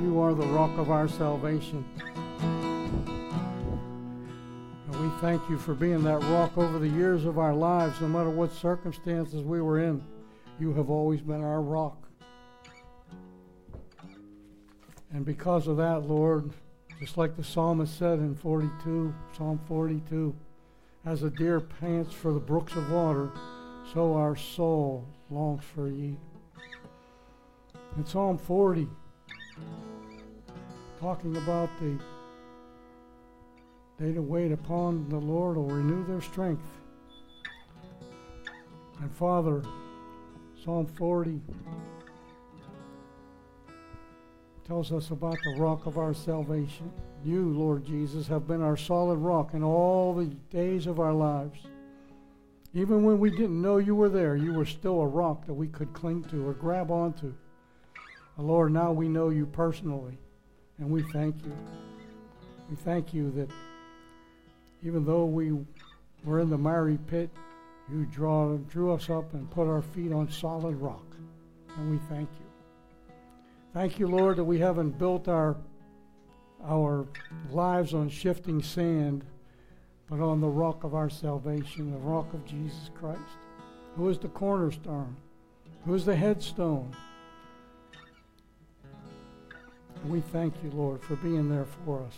you are the rock of our salvation. And we thank you for being that rock over the years of our lives, no matter what circumstances we were in. You have always been our rock. And because of that, Lord, just like the psalmist said in 42, Psalm 42, as a deer pants for the brooks of water, so our soul longs for ye. In Psalm 40, talking about the they that wait upon the Lord will renew their strength. And Father, Psalm 40 tells us about the rock of our salvation. You, Lord Jesus, have been our solid rock in all the days of our lives. Even when we didn't know you were there, you were still a rock that we could cling to or grab onto. Lord, now we know you personally, and we thank you. We thank you that even though we were in the miry pit, you draw, drew us up and put our feet on solid rock. And we thank you. Thank you, Lord, that we haven't built our, our lives on shifting sand, but on the rock of our salvation, the rock of Jesus Christ, who is the cornerstone, who is the headstone. We thank you, Lord, for being there for us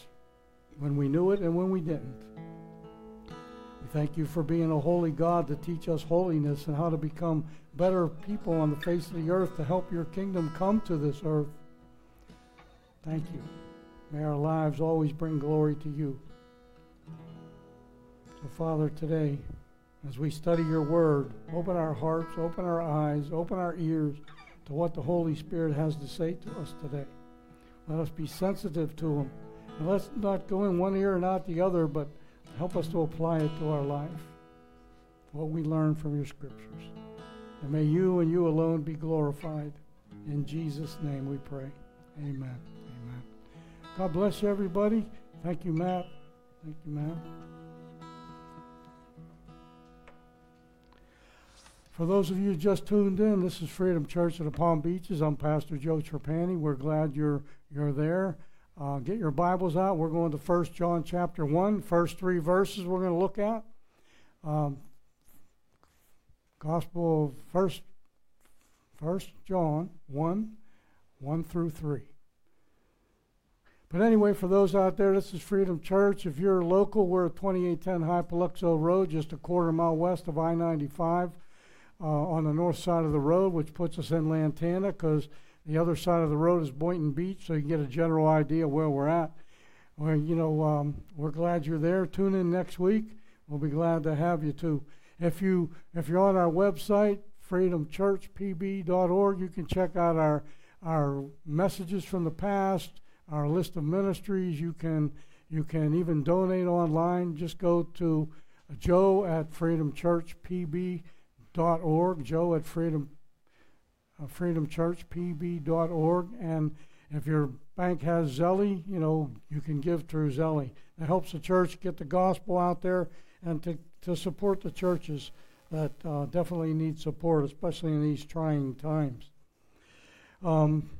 when we knew it and when we didn't. We thank you for being a holy God to teach us holiness and how to become better people on the face of the earth to help your kingdom come to this earth. Thank you. May our lives always bring glory to you. So, Father, today, as we study your word, open our hearts, open our eyes, open our ears to what the Holy Spirit has to say to us today. Let us be sensitive to them. And let's not go in one ear and out the other, but help us to apply it to our life, what we learn from your scriptures. And may you and you alone be glorified. In Jesus' name we pray. Amen. Amen. God bless you, everybody. Thank you, Matt. Thank you, Matt. For those of you just tuned in, this is Freedom Church of the Palm Beaches. I'm Pastor Joe Trapani. We're glad you're you're there. Uh, get your Bibles out. We're going to 1 John chapter 1. First three verses we're going to look at. Um, Gospel of First, First John 1, 1 through 3. But anyway, for those out there, this is Freedom Church. If you're local, we're at 2810 Hypoluxo Road, just a quarter mile west of I 95 uh, on the north side of the road, which puts us in Lantana because the other side of the road is Boynton Beach, so you can get a general idea where we're at. Well, you know, um, we're glad you're there. Tune in next week. We'll be glad to have you too. If you if you're on our website, freedomchurchpb.org, you can check out our our messages from the past, our list of ministries. You can you can even donate online. Just go to Joe at freedomchurchpb.org. Joe at freedom freedomchurchpb.org. And if your bank has Zelle, you know, you can give through Zelle. It helps the church get the gospel out there and to, to support the churches that uh, definitely need support, especially in these trying times. Um,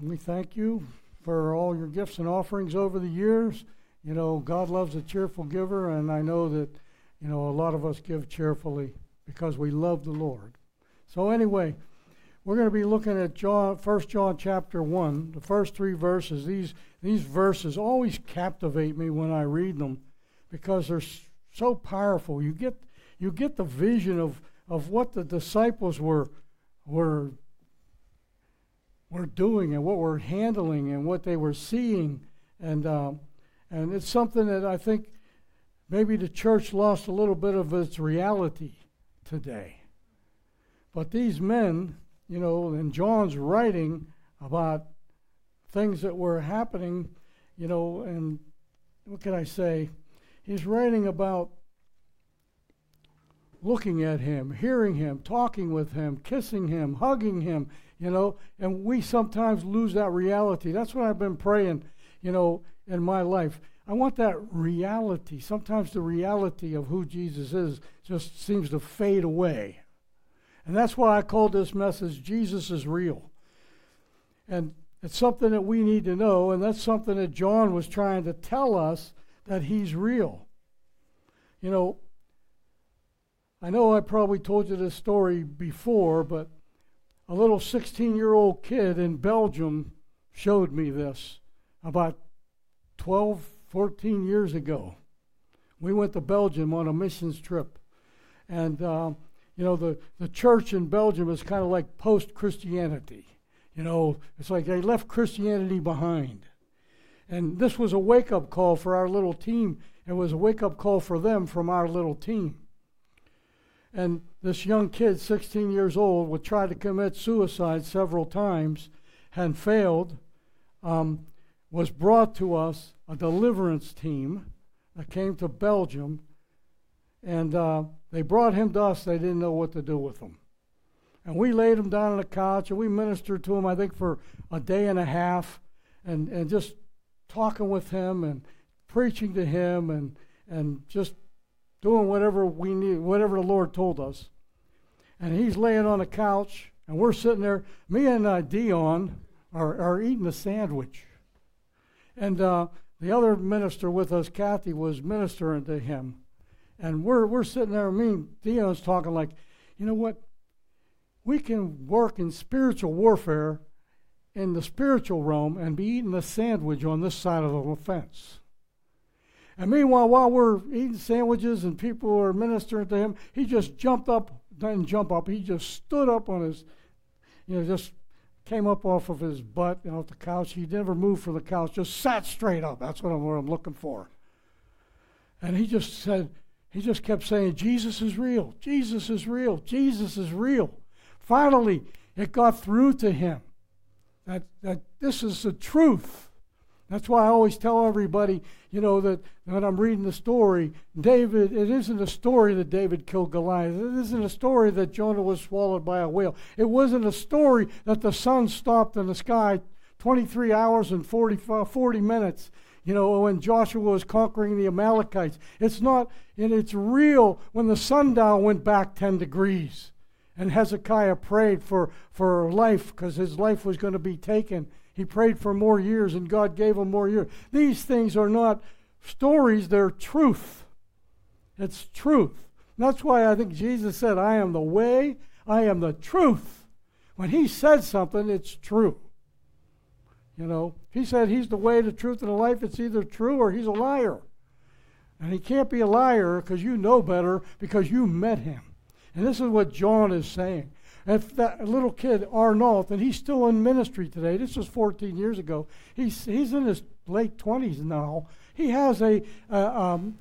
we thank you for all your gifts and offerings over the years. You know, God loves a cheerful giver, and I know that, you know, a lot of us give cheerfully because we love the Lord. So anyway, we're going to be looking at John, 1 John chapter 1, the first three verses. These, these verses always captivate me when I read them because they're so powerful. You get, you get the vision of, of what the disciples were, were, were doing and what were handling and what they were seeing. And, um, and it's something that I think maybe the church lost a little bit of its reality today. But these men, you know, and John's writing about things that were happening, you know, and what can I say? He's writing about looking at him, hearing him, talking with him, kissing him, hugging him, you know, and we sometimes lose that reality. That's what I've been praying, you know, in my life. I want that reality. Sometimes the reality of who Jesus is just seems to fade away. And that's why I called this message Jesus is Real. And it's something that we need to know, and that's something that John was trying to tell us that he's real. You know, I know I probably told you this story before, but a little 16 year old kid in Belgium showed me this about 12, 14 years ago. We went to Belgium on a missions trip. And, uh, you know, the, the church in Belgium is kind of like post Christianity. You know, it's like they left Christianity behind. And this was a wake up call for our little team. It was a wake up call for them from our little team. And this young kid, 16 years old, would try to commit suicide several times and failed, um, was brought to us a deliverance team that came to Belgium. And uh, they brought him to us. They didn't know what to do with him. And we laid him down on the couch and we ministered to him, I think, for a day and a half and, and just talking with him and preaching to him and, and just doing whatever we need, whatever the Lord told us. And he's laying on the couch and we're sitting there. Me and uh, Dion are, are eating a sandwich. And uh, the other minister with us, Kathy, was ministering to him. And we're, we're sitting there, me and Dion's talking like, you know what? we can work in spiritual warfare in the spiritual realm and be eating a sandwich on this side of the fence. And meanwhile, while we're eating sandwiches and people are ministering to him, he just jumped up, didn't jump up, he just stood up on his, you know, just came up off of his butt, know, off the couch. He never moved from the couch, just sat straight up. That's what I'm, what I'm looking for. And he just said, he just kept saying, Jesus is real. Jesus is real. Jesus is real. Finally, it got through to him that, that this is the truth. That's why I always tell everybody, you know, that when I'm reading the story, David, it isn't a story that David killed Goliath. It isn't a story that Jonah was swallowed by a whale. It wasn't a story that the sun stopped in the sky 23 hours and 40, uh, 40 minutes, you know, when Joshua was conquering the Amalekites. It's not, and it's real when the sundial went back 10 degrees. And Hezekiah prayed for, for life because his life was going to be taken. He prayed for more years, and God gave him more years. These things are not stories, they're truth. It's truth. that's why I think Jesus said, I am the way, I am the truth. When he said something, it's true. You know, he said he's the way, the truth, and the life. It's either true or he's a liar. And he can't be a liar because you know better because you met him. And this is what John is saying. If that little kid, Arnault, and he's still in ministry today, this was 14 years ago, he's, he's in his late 20s now. He has a, a, um,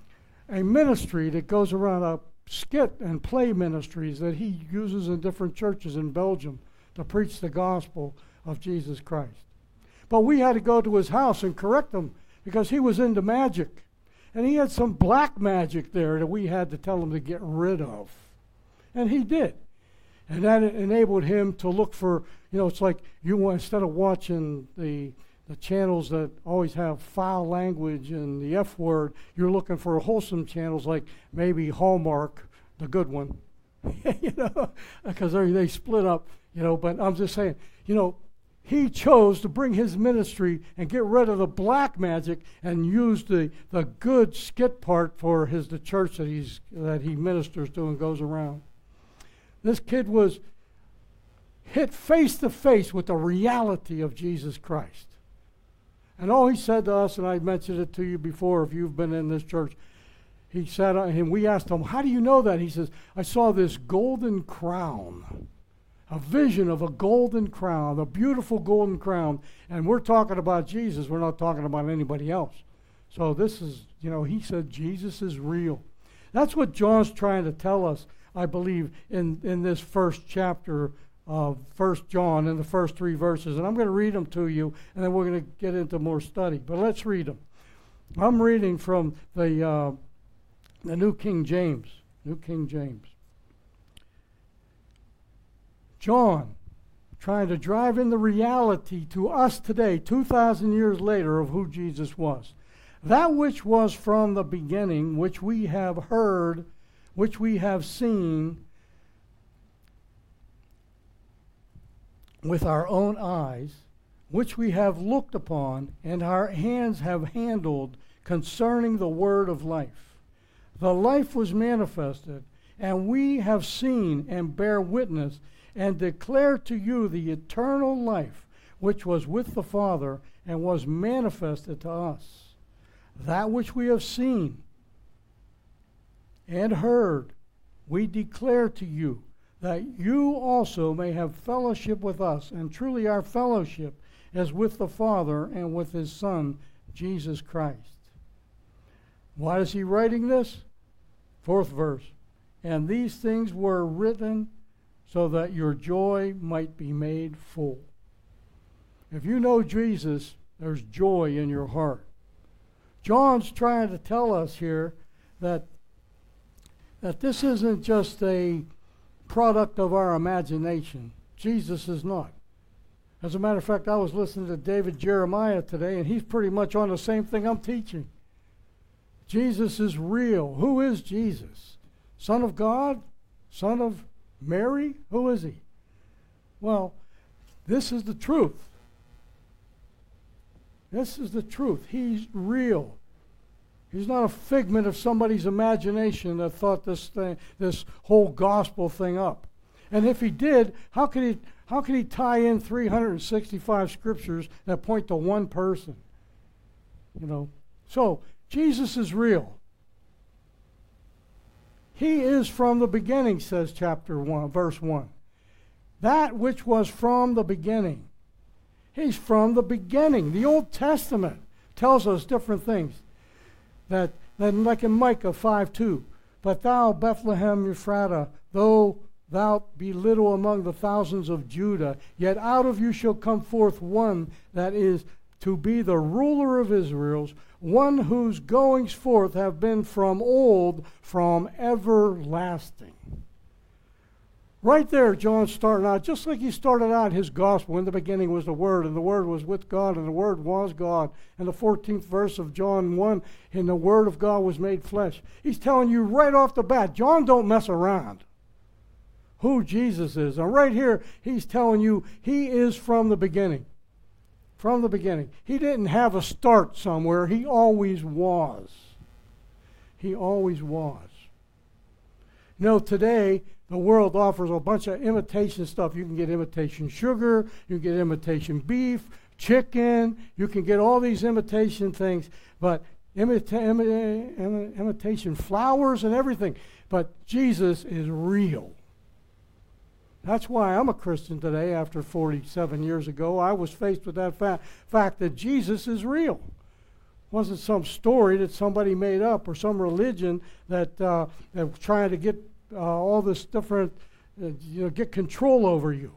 a ministry that goes around a skit and play ministries that he uses in different churches in Belgium to preach the gospel of Jesus Christ. But we had to go to his house and correct him because he was into magic. And he had some black magic there that we had to tell him to get rid of. And he did. And that enabled him to look for, you know, it's like you instead of watching the, the channels that always have foul language and the F word, you're looking for wholesome channels like maybe Hallmark, the good one, you know, because they split up, you know. But I'm just saying, you know, he chose to bring his ministry and get rid of the black magic and use the, the good skit part for his the church that he's that he ministers to and goes around. This kid was hit face to face with the reality of Jesus Christ. And all he said to us, and I mentioned it to you before if you've been in this church, he said, uh, and we asked him, How do you know that? He says, I saw this golden crown, a vision of a golden crown, a beautiful golden crown. And we're talking about Jesus, we're not talking about anybody else. So this is, you know, he said, Jesus is real. That's what John's trying to tell us. I believe, in, in this first chapter of First John in the first three verses. And I'm going to read them to you, and then we're going to get into more study. But let's read them. I'm reading from the, uh, the New King James. New King James. John, trying to drive in the reality to us today, 2,000 years later, of who Jesus was. That which was from the beginning, which we have heard which we have seen, with our own eyes, which we have looked upon, and our hands have handled concerning the word of life. The life was manifested, and we have seen and bear witness and declare to you the eternal life which was with the Father and was manifested to us. That which we have seen and heard, we declare to you, that you also may have fellowship with us. And truly, our fellowship is with the Father and with his Son, Jesus Christ. Why is he writing this? Fourth verse. And these things were written so that your joy might be made full. If you know Jesus, there's joy in your heart. John's trying to tell us here that, that this isn't just a product of our imagination. Jesus is not. As a matter of fact, I was listening to David Jeremiah today, and he's pretty much on the same thing I'm teaching. Jesus is real. Who is Jesus? Son of God? Son of Mary? Who is he? Well, this is the truth. This is the truth. He's real. He's not a figment of somebody's imagination that thought this thing, this whole gospel thing up. And if he did, how could he how could he tie in 365 scriptures that point to one person? You know. So, Jesus is real. He is from the beginning, says chapter 1, verse 1. That which was from the beginning. He's from the beginning. The Old Testament tells us different things. That, that like in Micah 5 2, but thou, Bethlehem Ephratah, though thou be little among the thousands of Judah, yet out of you shall come forth one that is to be the ruler of Israel's, one whose goings forth have been from old, from everlasting. Right there, John started out just like he started out his gospel. In the beginning was the Word, and the Word was with God, and the Word was God. And the 14th verse of John 1, and the Word of God was made flesh. He's telling you right off the bat, John don't mess around who Jesus is. And right here, he's telling you he is from the beginning from the beginning. He didn't have a start somewhere, he always was. He always was. Know, today, the world offers a bunch of imitation stuff. You can get imitation sugar, you can get imitation beef, chicken, you can get all these imitation things, but imita- imita- imitation flowers and everything. But Jesus is real. That's why I'm a Christian today after 47 years ago. I was faced with that fa- fact that Jesus is real. Wasn't some story that somebody made up or some religion that, uh, that was trying to get uh, all this different, uh, you know, get control over you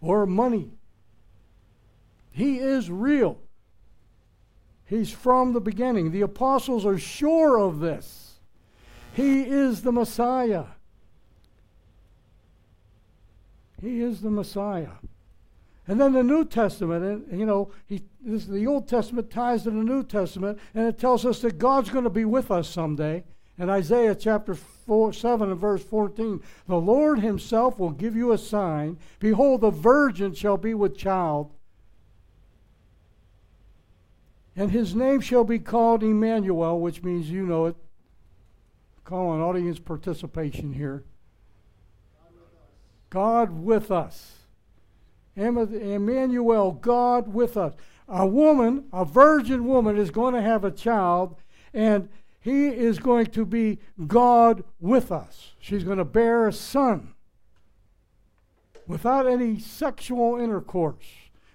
or money. He is real. He's from the beginning. The apostles are sure of this. He is the Messiah. He is the Messiah. And then the New Testament, and you know, he, this, the Old Testament ties to the New Testament, and it tells us that God's going to be with us someday. In Isaiah chapter four, 7 and verse 14, the Lord himself will give you a sign. Behold, the virgin shall be with child, and his name shall be called Emmanuel, which means you know it. Call on audience participation here. God with us. Emmanuel, God with us. A woman, a virgin woman, is going to have a child, and he is going to be God with us. She's going to bear a son without any sexual intercourse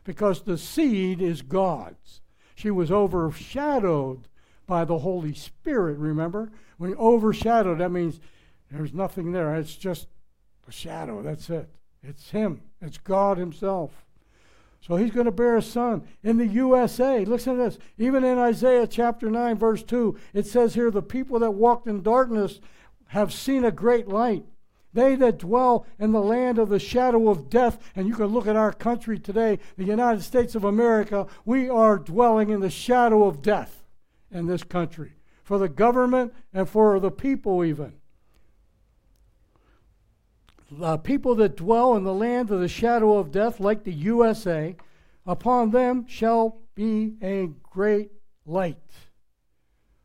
because the seed is God's. She was overshadowed by the Holy Spirit, remember? When overshadowed, that means there's nothing there. It's just a shadow, that's it. It's Him, it's God Himself. So He's going to bear a son in the USA. Listen to this. Even in Isaiah chapter 9, verse 2, it says here, The people that walked in darkness have seen a great light. They that dwell in the land of the shadow of death, and you can look at our country today, the United States of America, we are dwelling in the shadow of death in this country for the government and for the people, even. Uh, people that dwell in the land of the shadow of death, like the USA, upon them shall be a great light.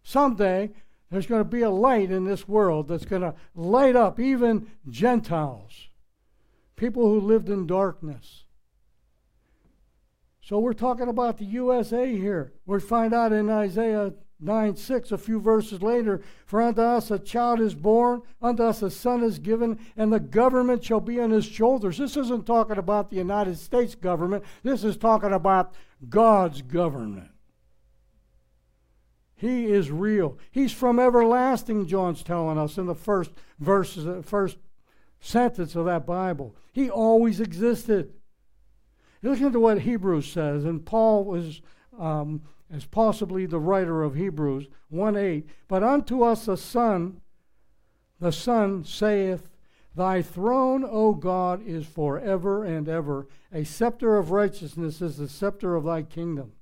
Someday, there's going to be a light in this world that's going to light up even Gentiles, people who lived in darkness. So we're talking about the USA here. We find out in Isaiah 9 6, a few verses later, For unto us a child is born, unto us a son is given, and the government shall be on his shoulders. This isn't talking about the United States government, this is talking about God's government. He is real. He's from everlasting, John's telling us in the first verses, the first sentence of that Bible. He always existed. Listen to what Hebrews says, and Paul was um, as possibly the writer of Hebrews 1 8. But unto us a son, the Son saith, Thy throne, O God, is forever and ever. A scepter of righteousness is the scepter of thy kingdom.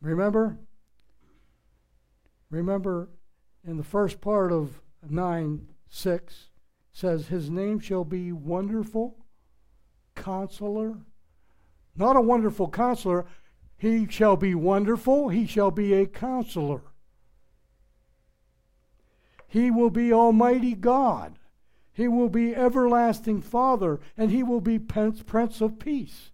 Remember? Remember in the first part of 9 6 says, His name shall be wonderful counselor. Not a wonderful counselor. He shall be wonderful. He shall be a counselor. He will be Almighty God. He will be everlasting Father, and he will be Prince of Peace.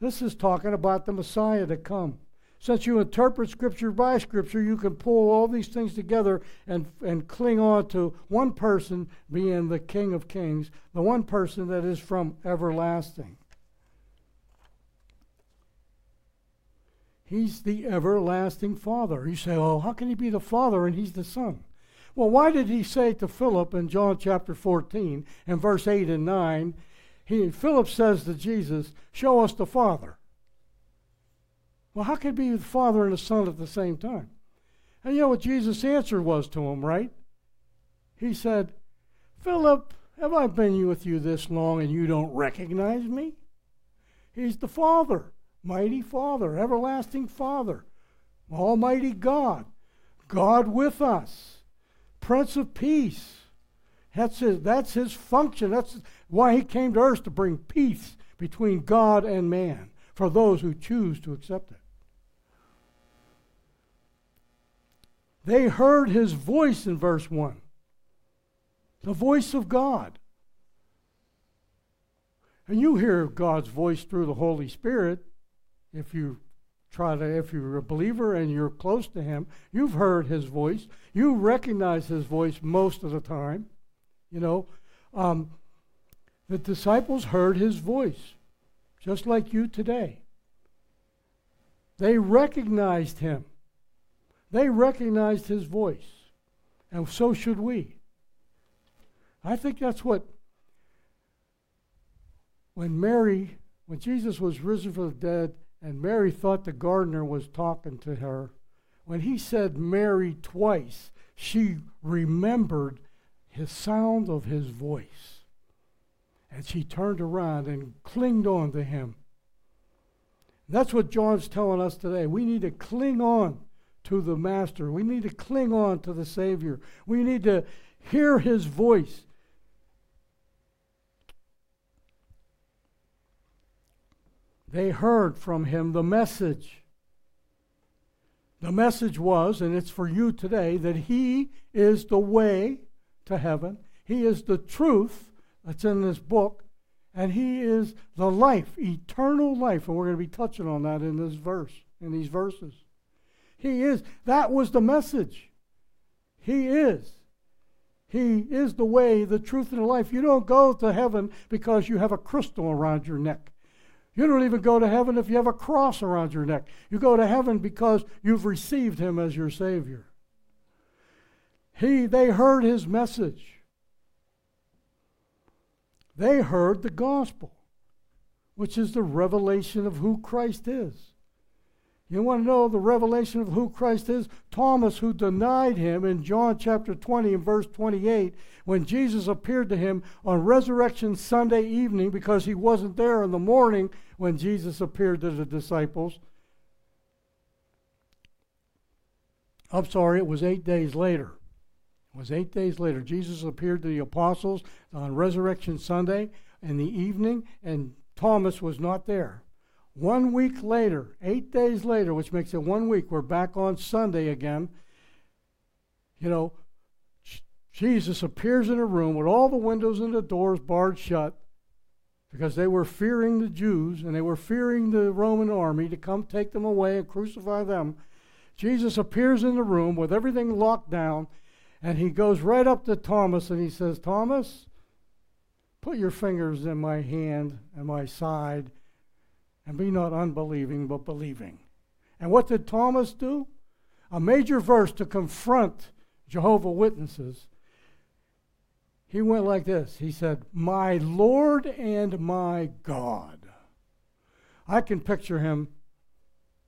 This is talking about the Messiah to come. Since you interpret Scripture by Scripture, you can pull all these things together and, and cling on to one person being the King of Kings, the one person that is from everlasting. He's the everlasting Father. You say, oh, how can he be the Father and he's the Son? Well, why did he say to Philip in John chapter 14 and verse 8 and 9, he, Philip says to Jesus, Show us the Father. Well, how can it be the Father and the Son at the same time? And you know what Jesus' answer was to him, right? He said, Philip, have I been with you this long and you don't recognize me? He's the Father, mighty Father, everlasting Father, Almighty God, God with us, Prince of Peace. That's his, that's his function. That's why he came to earth to bring peace between God and man for those who choose to accept it. They heard his voice in verse 1. The voice of God. And you hear God's voice through the Holy Spirit if you try to if you're a believer and you're close to him, you've heard his voice. You recognize his voice most of the time. You know, um, the disciples heard his voice, just like you today. They recognized him. They recognized his voice, and so should we. I think that's what, when Mary, when Jesus was risen from the dead, and Mary thought the gardener was talking to her, when he said Mary twice, she remembered his sound of his voice. And she turned around and clinged on to him. That's what John's telling us today. We need to cling on to the Master. We need to cling on to the Savior. We need to hear His voice. They heard from Him the message. The message was, and it's for you today, that He is the way to heaven. He is the truth that's in this book. And He is the life, eternal life. And we're going to be touching on that in this verse, in these verses. He is. That was the message. He is. He is the way, the truth, and the life. You don't go to heaven because you have a crystal around your neck. You don't even go to heaven if you have a cross around your neck. You go to heaven because you've received him as your Savior. He, they heard his message. They heard the gospel, which is the revelation of who Christ is. You want to know the revelation of who Christ is? Thomas, who denied him in John chapter 20 and verse 28, when Jesus appeared to him on Resurrection Sunday evening, because he wasn't there in the morning when Jesus appeared to the disciples. I'm sorry, it was eight days later It was eight days later. Jesus appeared to the apostles on Resurrection Sunday in the evening, and Thomas was not there. One week later, eight days later, which makes it one week, we're back on Sunday again. You know, Jesus appears in a room with all the windows and the doors barred shut because they were fearing the Jews and they were fearing the Roman army to come take them away and crucify them. Jesus appears in the room with everything locked down, and he goes right up to Thomas and he says, Thomas, put your fingers in my hand and my side, and be not unbelieving, but believing. And what did Thomas do? A major verse to confront Jehovah Witnesses. He went like this. He said, My Lord and my God. I can picture him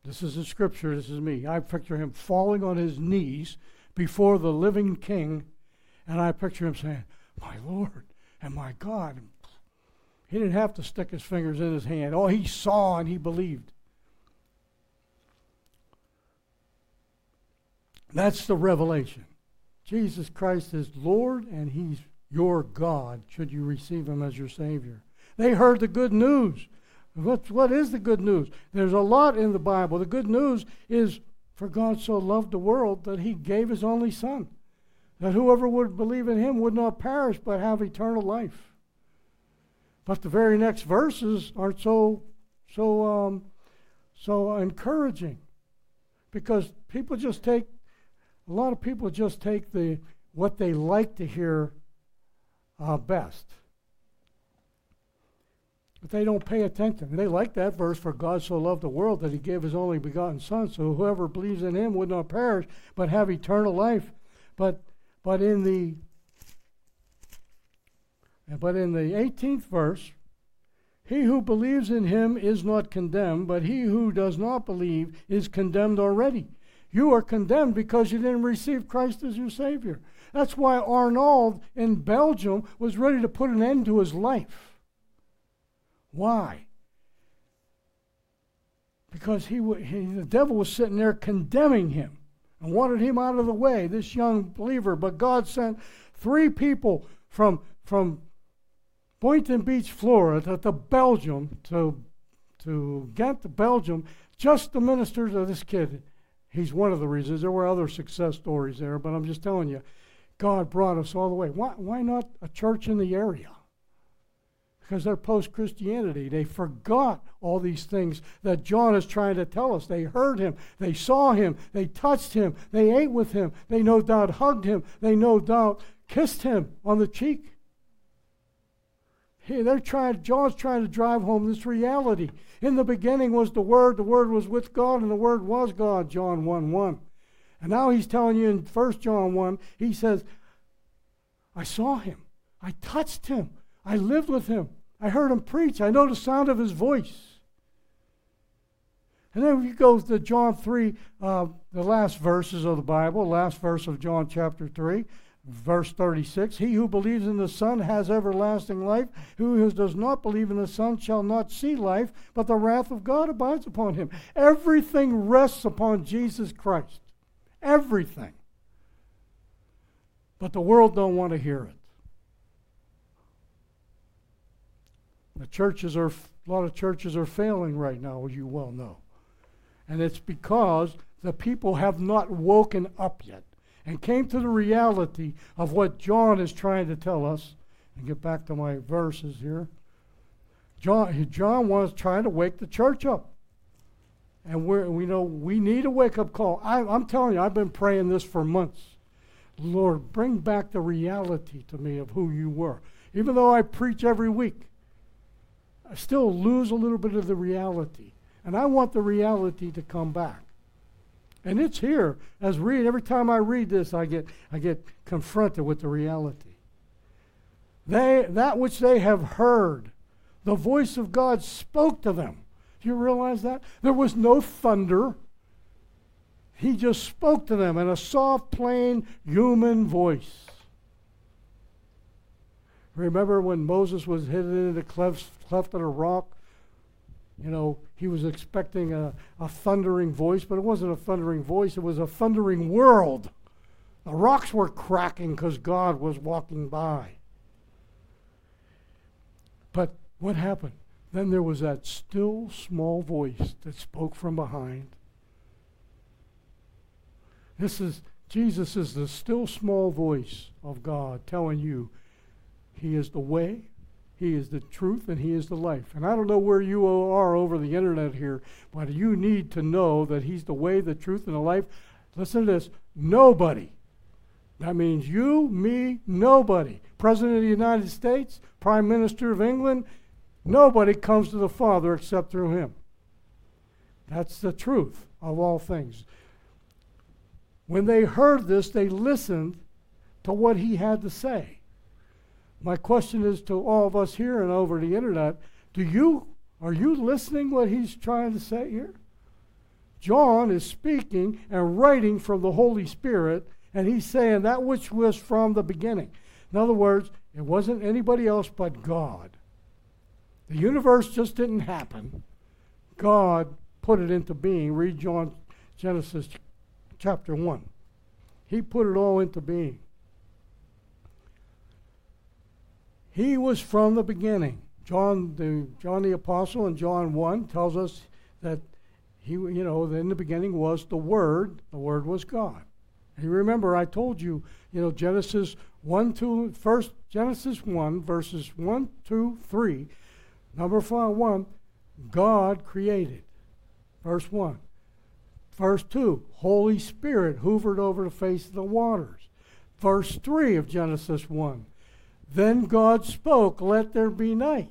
this is the scripture, this is me. I picture him falling on his knees before the living king, and I picture him saying, My Lord and my God. He didn't have to stick his fingers in his hand. Oh, he saw and he believed. That's the revelation. Jesus Christ is Lord and he's your God, should you receive him as your Savior. They heard the good news. What, what is the good news? There's a lot in the Bible. The good news is for God so loved the world that he gave his only Son, that whoever would believe in him would not perish but have eternal life. But the very next verses aren't so so um, so encouraging because people just take a lot of people just take the what they like to hear uh, best. But they don't pay attention. They like that verse, for God so loved the world that he gave his only begotten Son, so whoever believes in him would not perish, but have eternal life. But but in the but in the 18th verse, he who believes in him is not condemned, but he who does not believe is condemned already. You are condemned because you didn't receive Christ as your Savior. That's why Arnold in Belgium was ready to put an end to his life. Why? Because he, he, the devil was sitting there condemning him and wanted him out of the way, this young believer. But God sent three people from, from Boynton Beach, Florida, to, Belgium, to, to Ghent, Belgium, just to minister to this kid. He's one of the reasons. There were other success stories there, but I'm just telling you, God brought us all the way. Why, why not a church in the area? because they're post Christianity. They forgot all these things that John is trying to tell us. They heard him, they saw him, they touched him, they ate with him, they no doubt hugged him, they no doubt kissed him on the cheek. Hey, they're trying, John's trying to drive home this reality. In the beginning was the Word, the Word was with God, and the Word was God, John 1 1. And now he's telling you in 1 John 1, he says, I saw him, I touched him, I lived with him. I heard him preach. I know the sound of his voice. And then you go to John 3, uh, the last verses of the Bible, last verse of John chapter 3, verse 36. He who believes in the Son has everlasting life. Who does not believe in the Son shall not see life, but the wrath of God abides upon him. Everything rests upon Jesus Christ. Everything. But the world don't want to hear it. The churches are, a lot of churches are failing right now, as you well know. And it's because the people have not woken up yet and came to the reality of what John is trying to tell us. And get back to my verses here. John, John was trying to wake the church up. And we're, we know we need a wake up call. I, I'm telling you, I've been praying this for months. Lord, bring back the reality to me of who you were. Even though I preach every week, I still lose a little bit of the reality. And I want the reality to come back. And it's here. As read every time I read this, I get I get confronted with the reality. They that which they have heard, the voice of God spoke to them. Do you realize that? There was no thunder. He just spoke to them in a soft, plain human voice. Remember when Moses was hidden in the cleft, cleft of a rock? You know, he was expecting a, a thundering voice, but it wasn't a thundering voice, it was a thundering world. The rocks were cracking because God was walking by. But what happened? Then there was that still small voice that spoke from behind. This is Jesus is the still small voice of God telling you he is the way, he is the truth, and he is the life. And I don't know where you are over the internet here, but you need to know that he's the way, the truth, and the life. Listen to this. Nobody. That means you, me, nobody. President of the United States, Prime Minister of England, nobody comes to the Father except through him. That's the truth of all things. When they heard this, they listened to what he had to say. My question is to all of us here and over the internet, do you are you listening what he's trying to say here? John is speaking and writing from the Holy Spirit, and he's saying that which was from the beginning. In other words, it wasn't anybody else but God. The universe just didn't happen. God put it into being. Read John Genesis chapter 1. He put it all into being. He was from the beginning. John the John the apostle in John 1 tells us that he you know in the beginning was the word, the word was God. And you remember I told you, you know Genesis 1 2 first Genesis 1 verses 1 2 3 number 5 1 God created. Verse 1. Verse 2, Holy Spirit hovered over the face of the waters. Verse 3 of Genesis 1, then God spoke, Let there be night.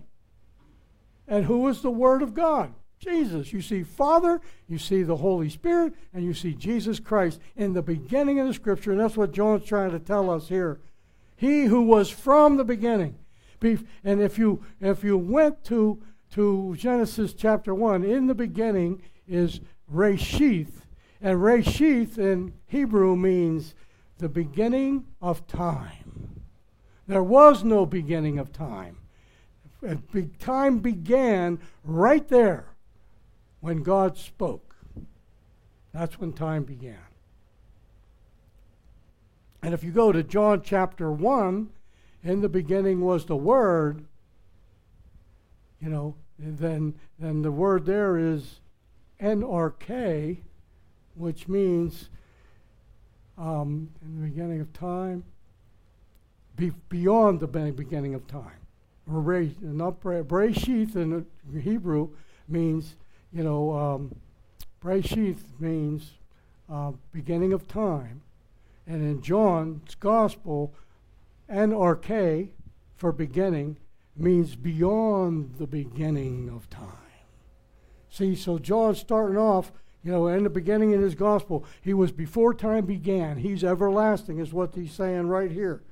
And who is the Word of God? Jesus. You see Father, you see the Holy Spirit, and you see Jesus Christ in the beginning of the Scripture. And that's what John's trying to tell us here. He who was from the beginning. And if you if you went to to Genesis chapter 1, in the beginning is Reshith. And Reshith in Hebrew means the beginning of time. There was no beginning of time. Time began right there when God spoke. That's when time began. And if you go to John chapter 1, in the beginning was the Word, you know, then, then the word there is en arche, which means um, in the beginning of time, be beyond the beginning of time. Breshith in Hebrew means, you know, um, Breshith means uh, beginning of time. And in John's Gospel, en arche for beginning means beyond the beginning of time. See, so John's starting off, you know, in the beginning in his gospel, he was before time began. He's everlasting, is what he's saying right here.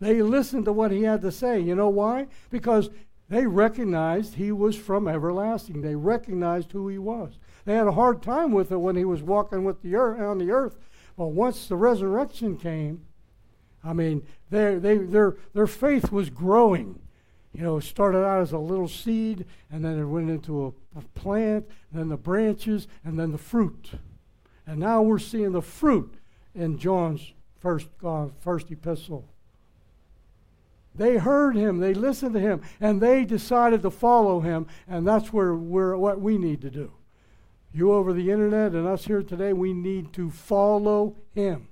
They listened to what he had to say. You know why? Because they recognized he was from everlasting. They recognized who he was. They had a hard time with it when he was walking with the earth, on the earth. But once the resurrection came, I mean, their, they, their, their faith was growing you know, it started out as a little seed, and then it went into a, a plant, then the branches, and then the fruit. And now we're seeing the fruit in John's first, uh, first epistle. They heard him, they listened to him, and they decided to follow him, and that's where we're, what we need to do. You over the internet and us here today, we need to follow him.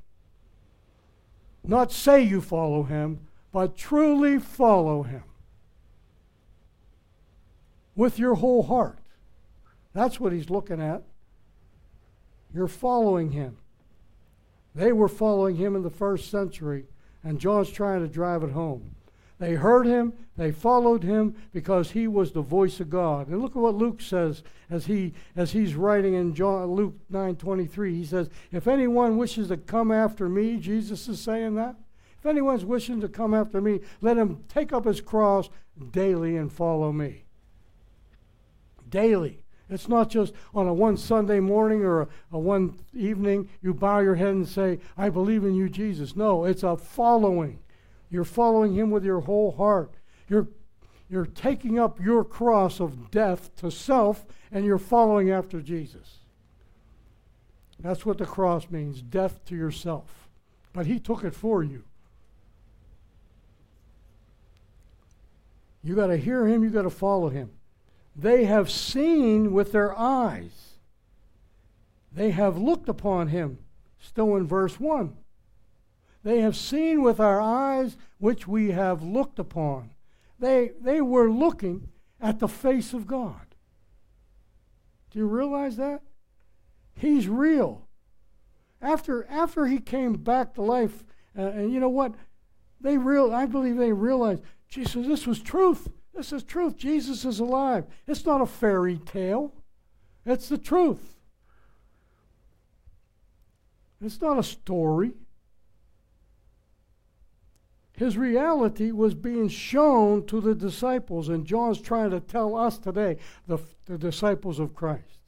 Not say you follow him, but truly follow him with your whole heart. That's what he's looking at. You're following him. They were following him in the first century, and John's trying to drive it home. They heard him, they followed him because he was the voice of God. And look at what Luke says as he as he's writing in John Luke 9:23. He says, "If anyone wishes to come after me, Jesus is saying that. If anyone's wishing to come after me, let him take up his cross daily and follow me." daily. It's not just on a one Sunday morning or a, a, one evening you bow your head and say, I believe in you, Jesus. No, it's a following. You're following him with your whole heart. You're, you're taking up your cross of death to self and you're following after Jesus. That's what the cross means death to yourself. but He took it for you. You got to hear Him, you got to follow Him. They have seen with their eyes, they have looked upon Him. Still in verse 1. They have seen with our eyes which we have looked upon. They, they were looking at the face of God. Do you realize that? He's real. After, after he came back to life, uh, and you know what? They real, I believe they realized, Jesus, this was truth. This is truth. Jesus is alive. It's not a fairy tale. It's the truth. It's not a story. His reality was being shown to the disciples, and John's trying to tell us today, the, the disciples of Christ.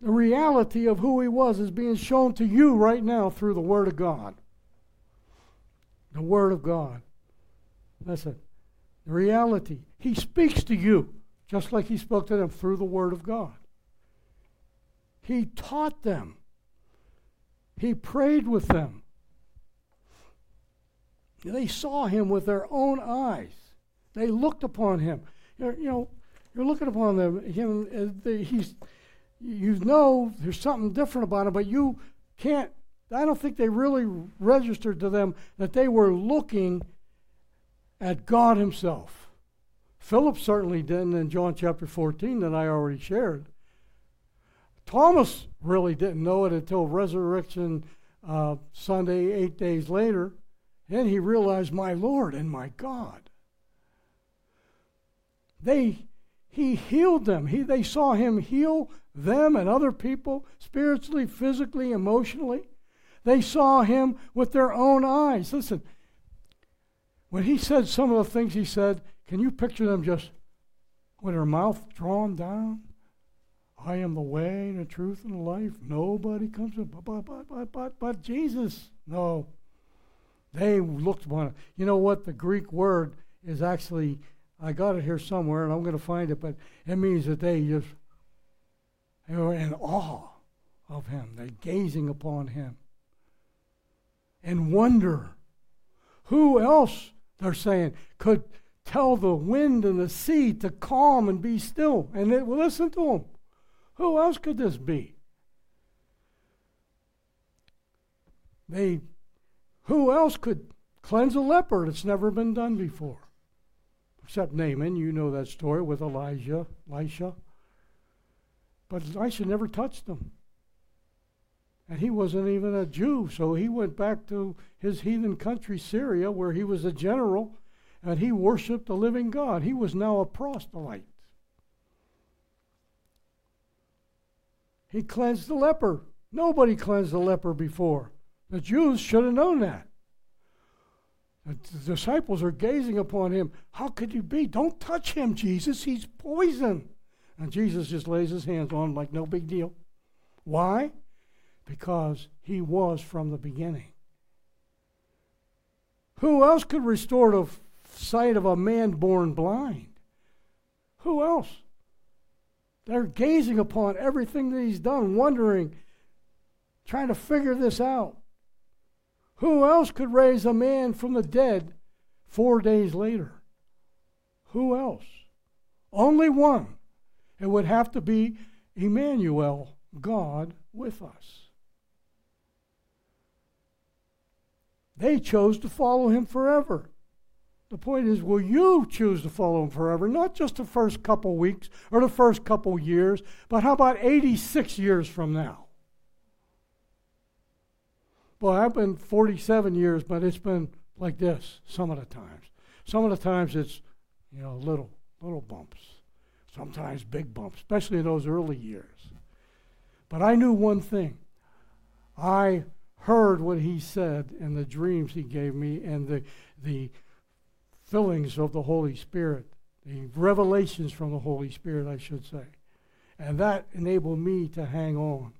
The reality of who he was is being shown to you right now through the Word of God. The Word of God. Listen, the reality. He speaks to you just like he spoke to them through the Word of God. He taught them, he prayed with them. They saw him with their own eyes. They looked upon him. You're, you know, you're looking upon them. Him, uh, he's, you know, there's something different about him, but you can't. I don't think they really registered to them that they were looking at God Himself. Philip certainly didn't in John chapter 14 that I already shared. Thomas really didn't know it until resurrection uh, Sunday, eight days later. Then he realized, my Lord and my God. They, he healed them. He, they saw him heal them and other people spiritually, physically, emotionally. They saw him with their own eyes. Listen, when he said some of the things he said, can you picture them just with her mouth drawn down? I am the way, the truth, and the life. Nobody comes to but, but, but, but, but Jesus. No. They looked upon it. You know what? The Greek word is actually, I got it here somewhere and I'm going to find it, but it means that they just, they were in awe of him. They're gazing upon him and wonder. Who else, they're saying, could tell the wind and the sea to calm and be still? And it, well, listen to him. Who else could this be? They who else could cleanse a leper? It's never been done before. Except Naaman, you know that story with Elijah, Elisha. But Elisha never touched him. And he wasn't even a Jew, so he went back to his heathen country, Syria, where he was a general, and he worshiped the living God. He was now a proselyte. He cleansed the leper. Nobody cleansed the leper before. The Jews should have known that. The disciples are gazing upon him. How could you be? Don't touch him, Jesus. He's poison. And Jesus just lays his hands on him like no big deal. Why? Because he was from the beginning. Who else could restore the sight of a man born blind? Who else? They're gazing upon everything that he's done, wondering, trying to figure this out. Who else could raise a man from the dead four days later? Who else? Only one. It would have to be Emmanuel, God with us. They chose to follow him forever. The point is, will you choose to follow him forever? Not just the first couple weeks or the first couple years, but how about 86 years from now? Boy, I've been 47 years, but it's been like this some of the times. Some of the times it's, you know, little, little bumps. Sometimes big bumps, especially in those early years. But I knew one thing. I heard what he said in the dreams he gave me and the, the fillings of the Holy Spirit, the revelations from the Holy Spirit, I should say. And that enabled me to hang on,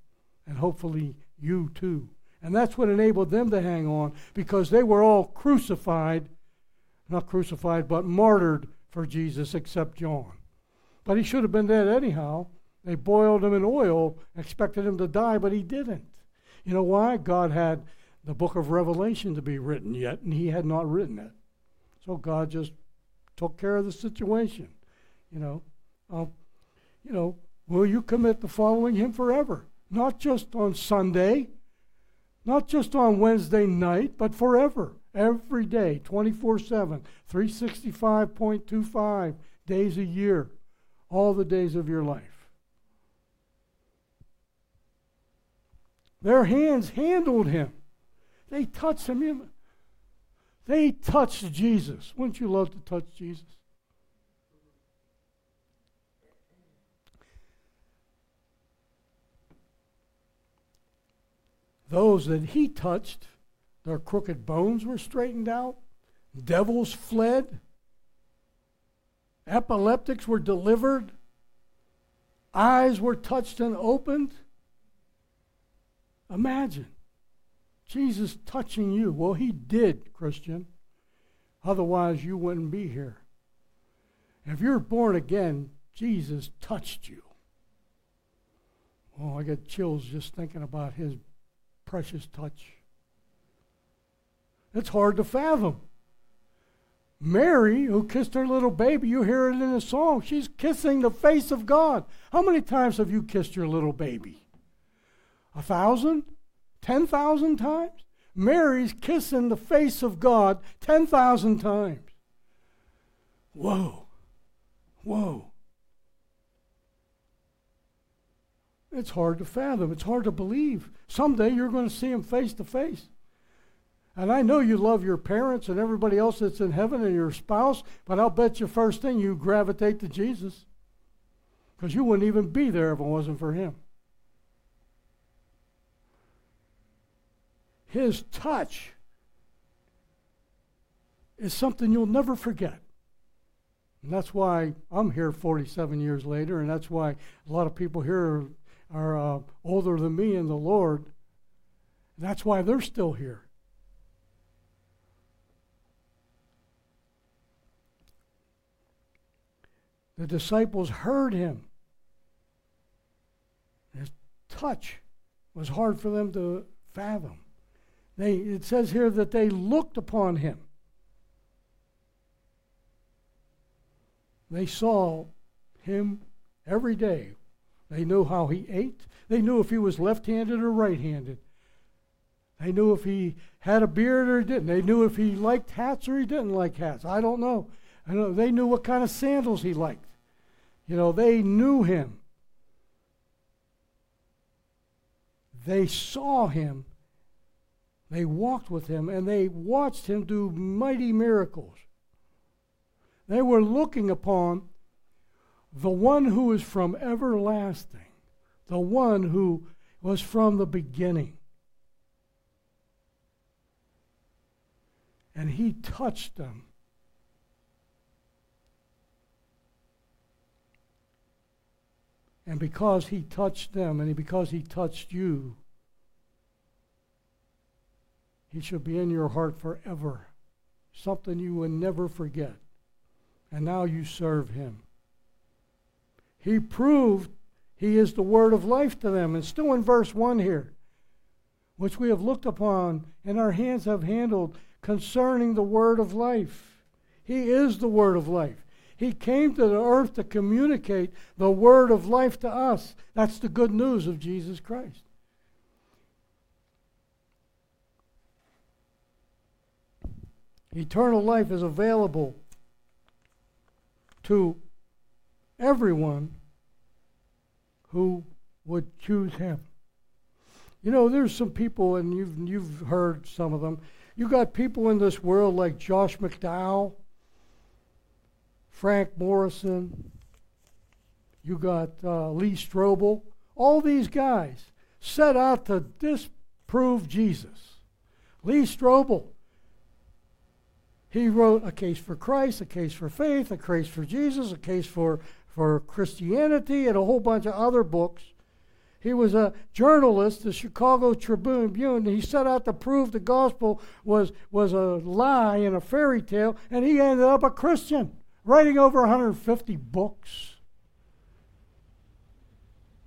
and hopefully you too. And that's what enabled them to hang on because they were all crucified, not crucified, but martyred for Jesus except John. But he should have been dead anyhow. They boiled him in oil, expected him to die, but he didn't. You know why? God had the book of Revelation to be written yet, and he had not written it. So God just took care of the situation. You know, um, you know, will you commit to following him forever? Not just on Sunday, not just on Wednesday night, but forever, every day, 24 7, 365.25 days a year, all the days of your life. Their hands handled him. They touched him. They touched Jesus. Wouldn't you love to touch Jesus? Those that he touched, their crooked bones were straightened out, devils fled, epileptics were delivered, eyes were touched and opened. Imagine Jesus touching you. Well, he did, Christian. Otherwise, you wouldn't be here. If you're born again, Jesus touched you. Oh, I get chills just thinking about his precious touch. It's hard to fathom. Mary, who kissed her little baby, you hear it in the song. She's kissing the face of God. How many times have you kissed your little baby? A thousand? Ten thousand times? Mary's kissing the face of God ten thousand times. Whoa. Whoa. It's hard to fathom. It's hard to believe. Someday you're going to see him face to face. And I know you love your parents and everybody else that's in heaven and your spouse, but I'll bet you first thing you gravitate to Jesus. Because you wouldn't even be there if it wasn't for him. His touch is something you'll never forget. And that's why I'm here 47 years later, and that's why a lot of people here are uh, older than me in the Lord. That's why they're still here. The disciples heard him. His touch was hard for them to fathom. They, it says here that they looked upon him. They saw him every day they knew how he ate. They knew if he was left handed or right handed. They knew if he had a beard or didn't. They knew if he liked hats or he didn't like hats. I don't know. I know they knew what kind of sandals he liked. You know, they knew him. They saw him. They walked with him and they watched him do mighty miracles. They were looking upon the one who is from everlasting, the one who was from the beginning. And he touched them. And because he touched them and because he touched you, he shall be in your heart forever. Something you will never forget. And now you serve him. He proved he is the word of life to them. And still in verse 1 here, which we have looked upon and our hands have handled concerning the word of life. He is the word of life. He came to the earth to communicate the word of life to us. That's the good news of Jesus Christ. Eternal life is available to everyone who would choose him. You know, there's some people, and you've, you've heard some of them. You got people in this world like Josh McDowell, Frank Morison, you got uh, Lee Strobel. All these guys set out to disprove Jesus. Lee Strobel, he wrote a case for Christ, a case for faith, a case for Jesus, a case for, for Christianity, and a whole bunch of other books. He was a journalist, the Chicago Tribune. And he set out to prove the gospel was, was a lie and a fairy tale, and he ended up a Christian, writing over 150 books.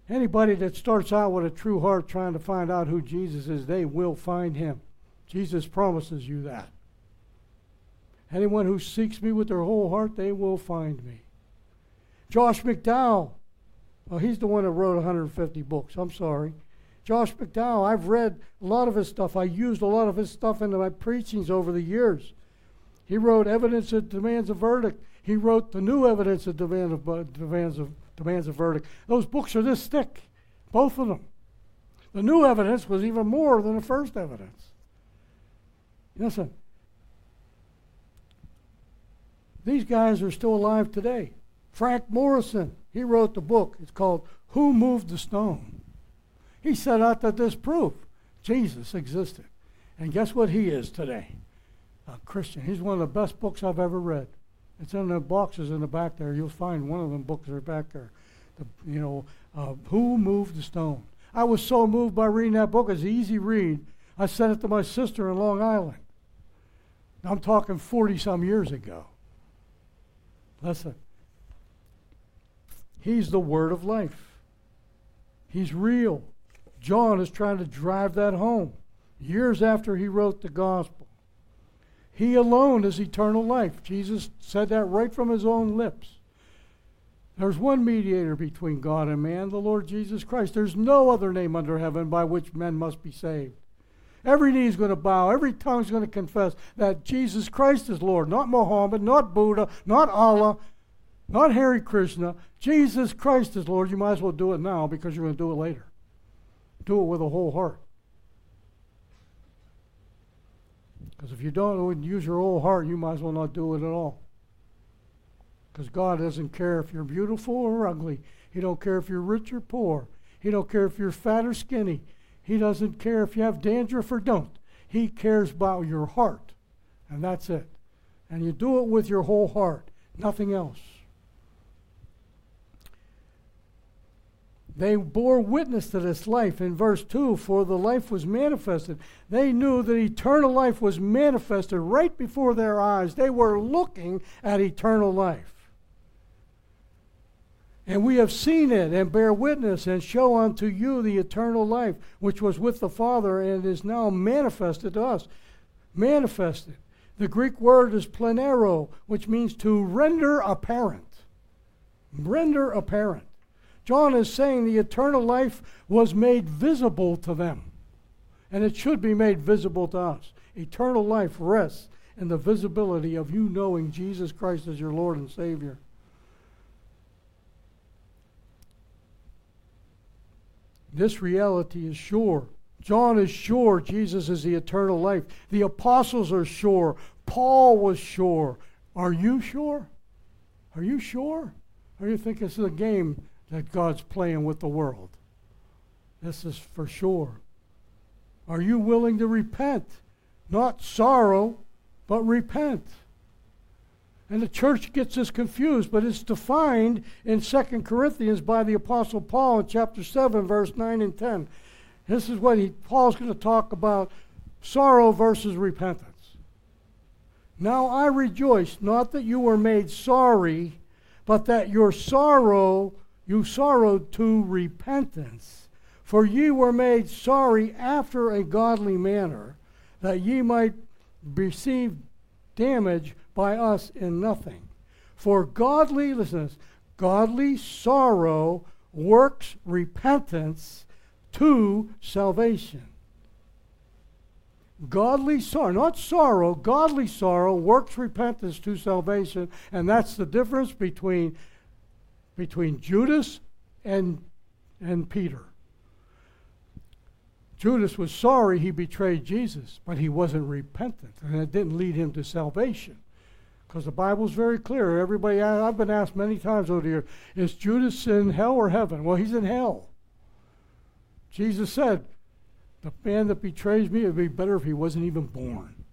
Anybody that starts out with a true heart trying to find out who Jesus is, they will find him. Jesus promises you that. Anyone who seeks me with their whole heart, they will find me. Josh McDowell, well, he's the one that wrote 150 books. I'm sorry. Josh McDowell, I've read a lot of his stuff. I used a lot of his stuff in my preachings over the years. He wrote Evidence that Demands a Verdict. He wrote The New Evidence that Demands a, demands a, demands a Verdict. Those books are this thick, both of them. The new evidence was even more than the first evidence. Listen, these guys are still alive today. Frank Morison, he wrote the book. It's called Who Moved the Stone? He set out to disprove Jesus existed. And guess what he is today? A Christian. He's one of the best books I've ever read. It's in the boxes in the back there. You'll find one of them books are back there. The, you know, uh, Who Moved the Stone? I was so moved by reading that book. It's an easy read. I sent it to my sister in Long Island. I'm talking 40 some years ago. Listen, He's the word of life. He's real. John is trying to drive that home years after he wrote the gospel. He alone is eternal life. Jesus said that right from his own lips. There's one mediator between God and man, the Lord Jesus Christ. There's no other name under heaven by which men must be saved. Every knee is going to bow, every tongue is going to confess that Jesus Christ is Lord, not Muhammad, not Buddha, not Allah, not Hare Krishna. Jesus Christ is Lord. You might as well do it now because you're going to do it later. Do it with a whole heart. Because if you don't use your whole heart, you might as well not do it at all. Because God doesn't care if you're beautiful or ugly. He don't care if you're rich or poor. He don't care if you're fat or skinny. He doesn't care if you have dandruff or don't. He cares about your heart. And that's it. And you do it with your whole heart, nothing else. They bore witness to this life in verse 2 for the life was manifested. They knew that eternal life was manifested right before their eyes. They were looking at eternal life. And we have seen it and bear witness and show unto you the eternal life which was with the Father and is now manifested to us. Manifested. The Greek word is plenero, which means to render apparent. Render apparent. John is saying the eternal life was made visible to them. And it should be made visible to us. Eternal life rests in the visibility of you knowing Jesus Christ as your Lord and Savior. This reality is sure. John is sure Jesus is the eternal life. The apostles are sure. Paul was sure. Are you sure? Are you sure? Or you think this is a game that God's playing with the world? This is for sure. Are you willing to repent? Not sorrow, but repent. And the church gets this confused, but it's defined in 2 Corinthians by the Apostle Paul in chapter 7, verse 9 and 10. This is what he, Paul's going to talk about sorrow versus repentance. Now I rejoice, not that you were made sorry, but that your sorrow, you sorrowed to repentance. For ye were made sorry after a godly manner, that ye might receive damage by us in nothing. For godly, listen this, godly sorrow works repentance to salvation. Godly sorrow, not sorrow, godly sorrow works repentance to salvation, and that's the difference between, between Judas and, and Peter. Judas was sorry he betrayed Jesus, but he wasn't repentant, and it didn't lead him to salvation. Because the Bible's very clear. Everybody, I've been asked many times over the years, is Judas in hell or heaven? Well, he's in hell. Jesus said, the man that betrays me, it would be better if he wasn't even born.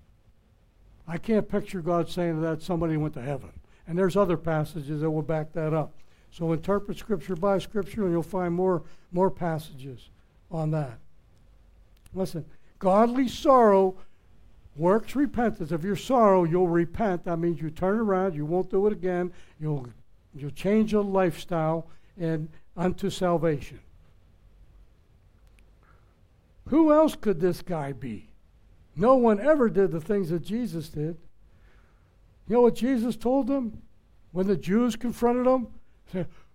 I can't picture God saying that somebody went to heaven. And there's other passages that will back that up. So interpret Scripture by Scripture, and you'll find more, more passages on that. Listen, godly sorrow works repentance. If you're sorrow, you'll repent. That means you turn around, you won't do it again. You'll you'll change your lifestyle and unto salvation. Who else could this guy be? No one ever did the things that Jesus did. You know what Jesus told them when the Jews confronted him?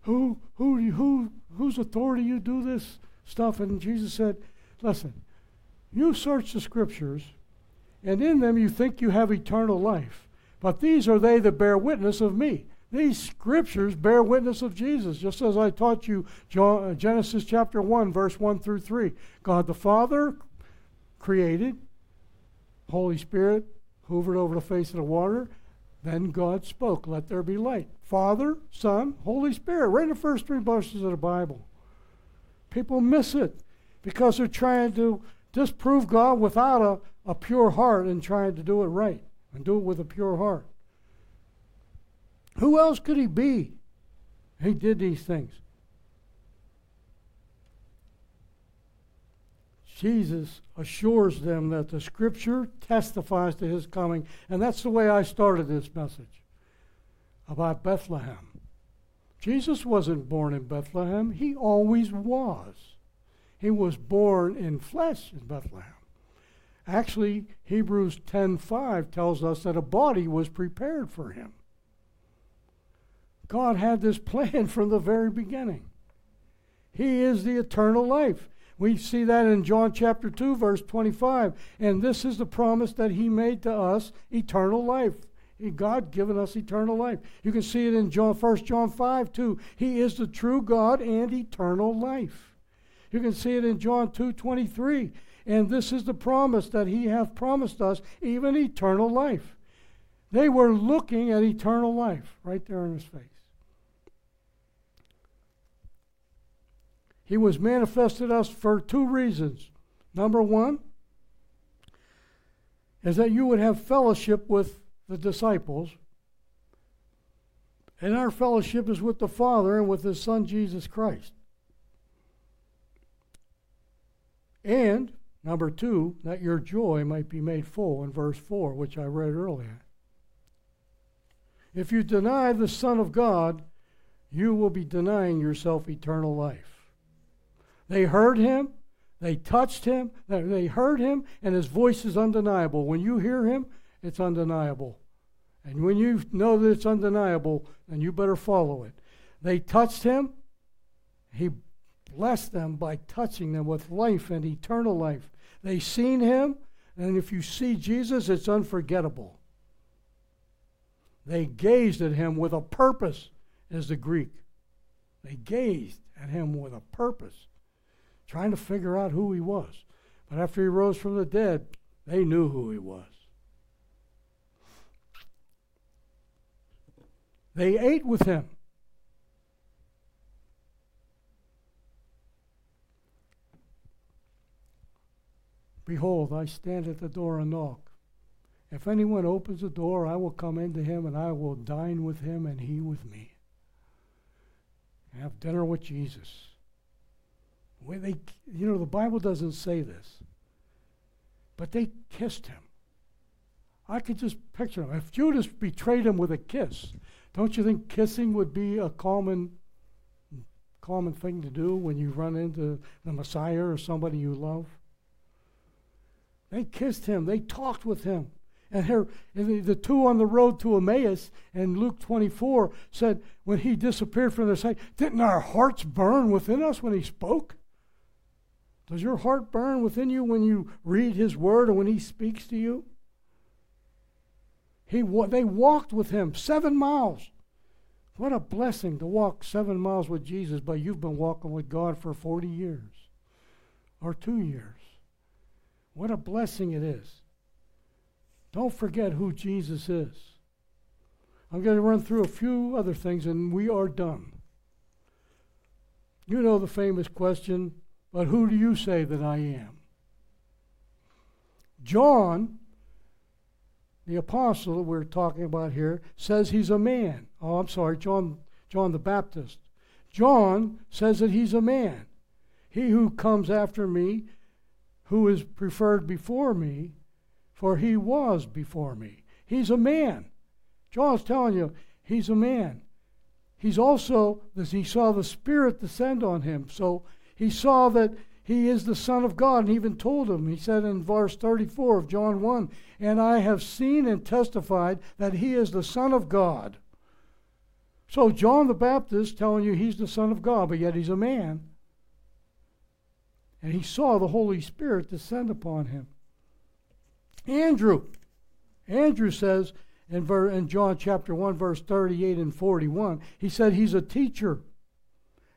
"Who, who, who, whose authority you do this stuff?" And Jesus said, "Listen, you search the Scriptures, and in them you think you have eternal life, but these are they that bear witness of me." These scriptures bear witness of Jesus, just as I taught you uh, Genesis chapter 1, verse 1 through 3. God the Father created, Holy Spirit hovered over the face of the water. Then God spoke, Let there be light. Father, Son, Holy Spirit, right in the first three verses of the Bible. People miss it because they're trying to disprove God without a, a pure heart and trying to do it right and do it with a pure heart. Who else could he be? He did these things. Jesus assures them that the scripture testifies to his coming. And that's the way I started this message about Bethlehem. Jesus wasn't born in Bethlehem, he always was. He was born in flesh in Bethlehem. Actually, Hebrews 10:5 tells us that a body was prepared for him. God had this plan from the very beginning. He is the eternal life. We see that in John chapter 2, verse 25. And this is the promise that He made to us eternal life. God given us eternal life. You can see it in John, 1 John 5, 2. He is the true God and eternal life. You can see it in John 2, 23. And this is the promise that He hath promised us, even eternal life. They were looking at eternal life right there in His face. He was manifested us for two reasons. Number one is that you would have fellowship with the disciples. And our fellowship is with the Father and with His Son Jesus Christ. And, number two, that your joy might be made full in verse 4, which I read earlier. If you deny the Son of God, you will be denying yourself eternal life. They heard him, they touched him, they heard him, and his voice is undeniable. When you hear him, it's undeniable. And when you know that it's undeniable, then you better follow it. They touched him, he blessed them by touching them with life and eternal life. They seen him, and if you see Jesus, it's unforgettable. They gazed at him with a purpose, is the Greek. They gazed at him with a purpose trying to figure out who he was. But after he rose from the dead, they knew who he was. They ate with him. Behold, I stand at the door and knock. If anyone opens the door, I will come into him and I will dine with him and he with me. Have dinner with Jesus. When they, you know, the Bible doesn't say this, but they kissed him. I could just picture him. If Judas betrayed him with a kiss, don't you think kissing would be a common, common thing to do when you run into the Messiah or somebody you love? They kissed him. They talked with him. And, her, and the, the, two on the road to Emmaus in Luke 24 said, when he disappeared from their sight, didn't our hearts burn within us when he spoke? Does your heart burn within you when you read His Word or when He speaks to you? He, they walked with Him seven miles. What a blessing to walk seven miles with Jesus, but you've been walking with God for 40 years or two years. What a blessing it is. Don't forget who Jesus is. I'm going to run through a few other things and we are done. You know the famous question but who do you say that I am? John, the apostle we're talking about here, says he's a man. Oh, I'm sorry, John, John the Baptist. John says that he's a man. He who comes after me, who is preferred before me, for he was before me. He's a man. John's telling you, he's a man. He's also, he saw the Spirit descend on him. So he saw that he is the Son of God. And even told him, he said in verse 34 of John 1, And I have seen and testified that he is the Son of God. So John the Baptist telling you he's the Son of God, but yet he's a man. And he saw the Holy Spirit descend upon him. Andrew. Andrew says in, ver- in John chapter 1, verse 38 and 41, he said he's a teacher.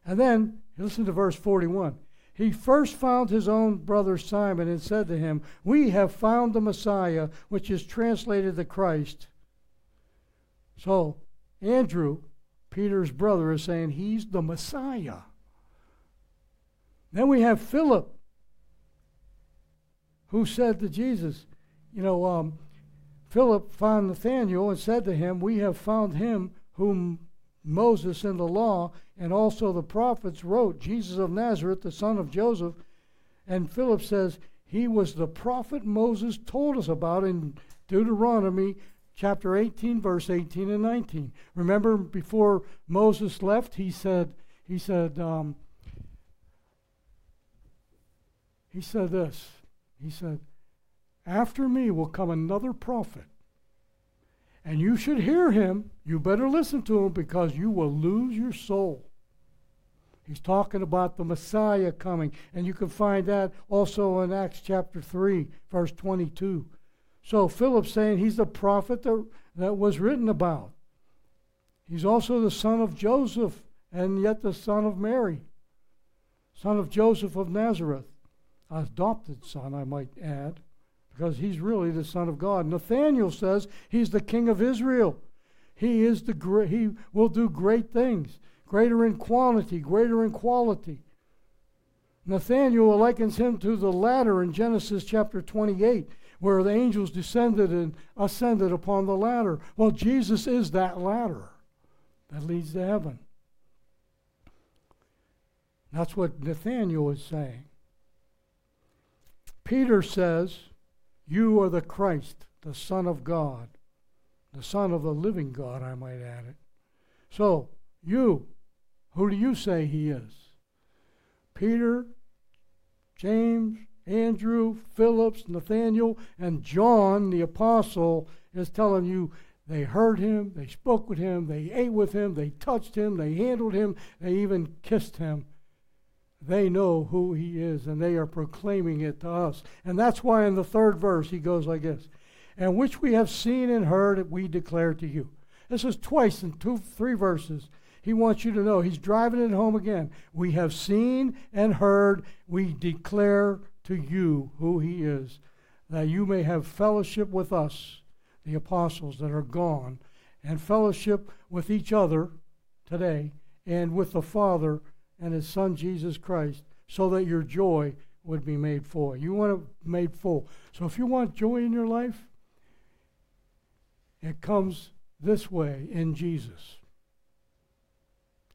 And then, listen to verse 41. He first found his own brother Simon and said to him, We have found the Messiah, which is translated the Christ. So, Andrew, Peter's brother, is saying he's the Messiah. Then we have Philip, who said to Jesus, You know, um, Philip found Nathanael and said to him, We have found him whom Moses in the law and also the prophets wrote, Jesus of Nazareth, the son of Joseph. And Philip says, He was the prophet Moses told us about in Deuteronomy chapter 18, verse 18 and 19. Remember, before Moses left, he said, he said, um, he said this. He said, After me will come another prophet, and you should hear him. You better listen to him because you will lose your soul. He's talking about the Messiah coming, and you can find that also in Acts chapter 3, verse 22. So Philip's saying he's the prophet that, that was written about. He's also the son of Joseph, and yet the son of Mary, son of Joseph of Nazareth adopted son, I might add, because he's really the Son of God. Nathaniel says he's the King of Israel. He is the great, he will do great things, greater in quantity, greater in quality. Nathaniel likens him to the ladder in Genesis chapter 28, where the angels descended and ascended upon the ladder. Well, Jesus is that ladder that leads to heaven. That's what Nathaniel is saying. Peter says, You are the Christ, the Son of God, the Son of the living God, I might add it. So, you, who do you say he is? Peter, James, Andrew, Phillips, Nathaniel, and John, the apostle, is telling you they heard him, they spoke with him, they ate with him, they touched him, they handled him, they even kissed him. They know who he is and they are proclaiming it to us. And that's why in the third verse he goes like this And which we have seen and heard, we declare to you. This is twice in two, three verses. He wants you to know. He's driving it home again. We have seen and heard, we declare to you who he is, that you may have fellowship with us, the apostles that are gone, and fellowship with each other today, and with the Father and his son Jesus Christ so that your joy would be made full. You want it made full. So if you want joy in your life, it comes this way in Jesus.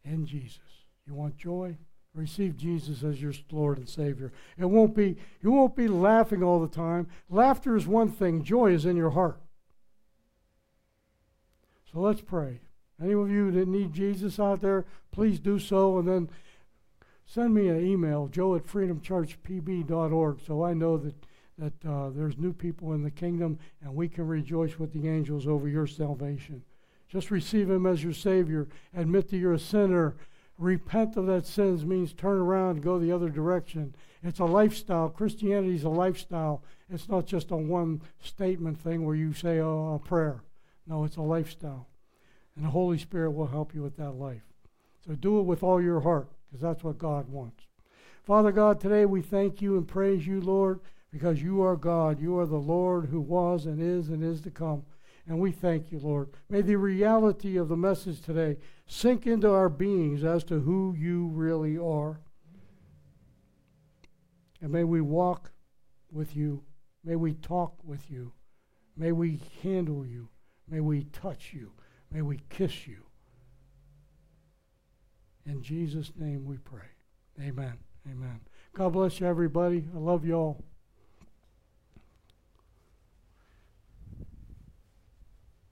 In Jesus. You want joy? Receive Jesus as your Lord and Savior. It won't be you won't be laughing all the time. Laughter is one thing, joy is in your heart. So let's pray. Any of you that need Jesus out there, please do so and then send me an email, joe at freedomchurchpb.org, so I know that, that uh, there's new people in the kingdom and we can rejoice with the angels over your salvation. Just receive Him as your Savior. Admit that you're a sinner. Repent of that sins means turn around and go the other direction. It's a lifestyle. Christianity is a lifestyle. It's not just a one statement thing where you say oh, a prayer. No, it's a lifestyle. And the Holy Spirit will help you with that life. So do it with all your heart because that's what God wants. Father God, today we thank you and praise you, Lord, because you are God. You are the Lord who was and is and is to come. And we thank you, Lord. May the reality of the message today sink into our beings as to who you really are. And may we walk with you. May we talk with you. May we handle you. May we touch you. May we kiss you. In Jesus' name we pray. Amen. Amen. God bless you, everybody. I love you all.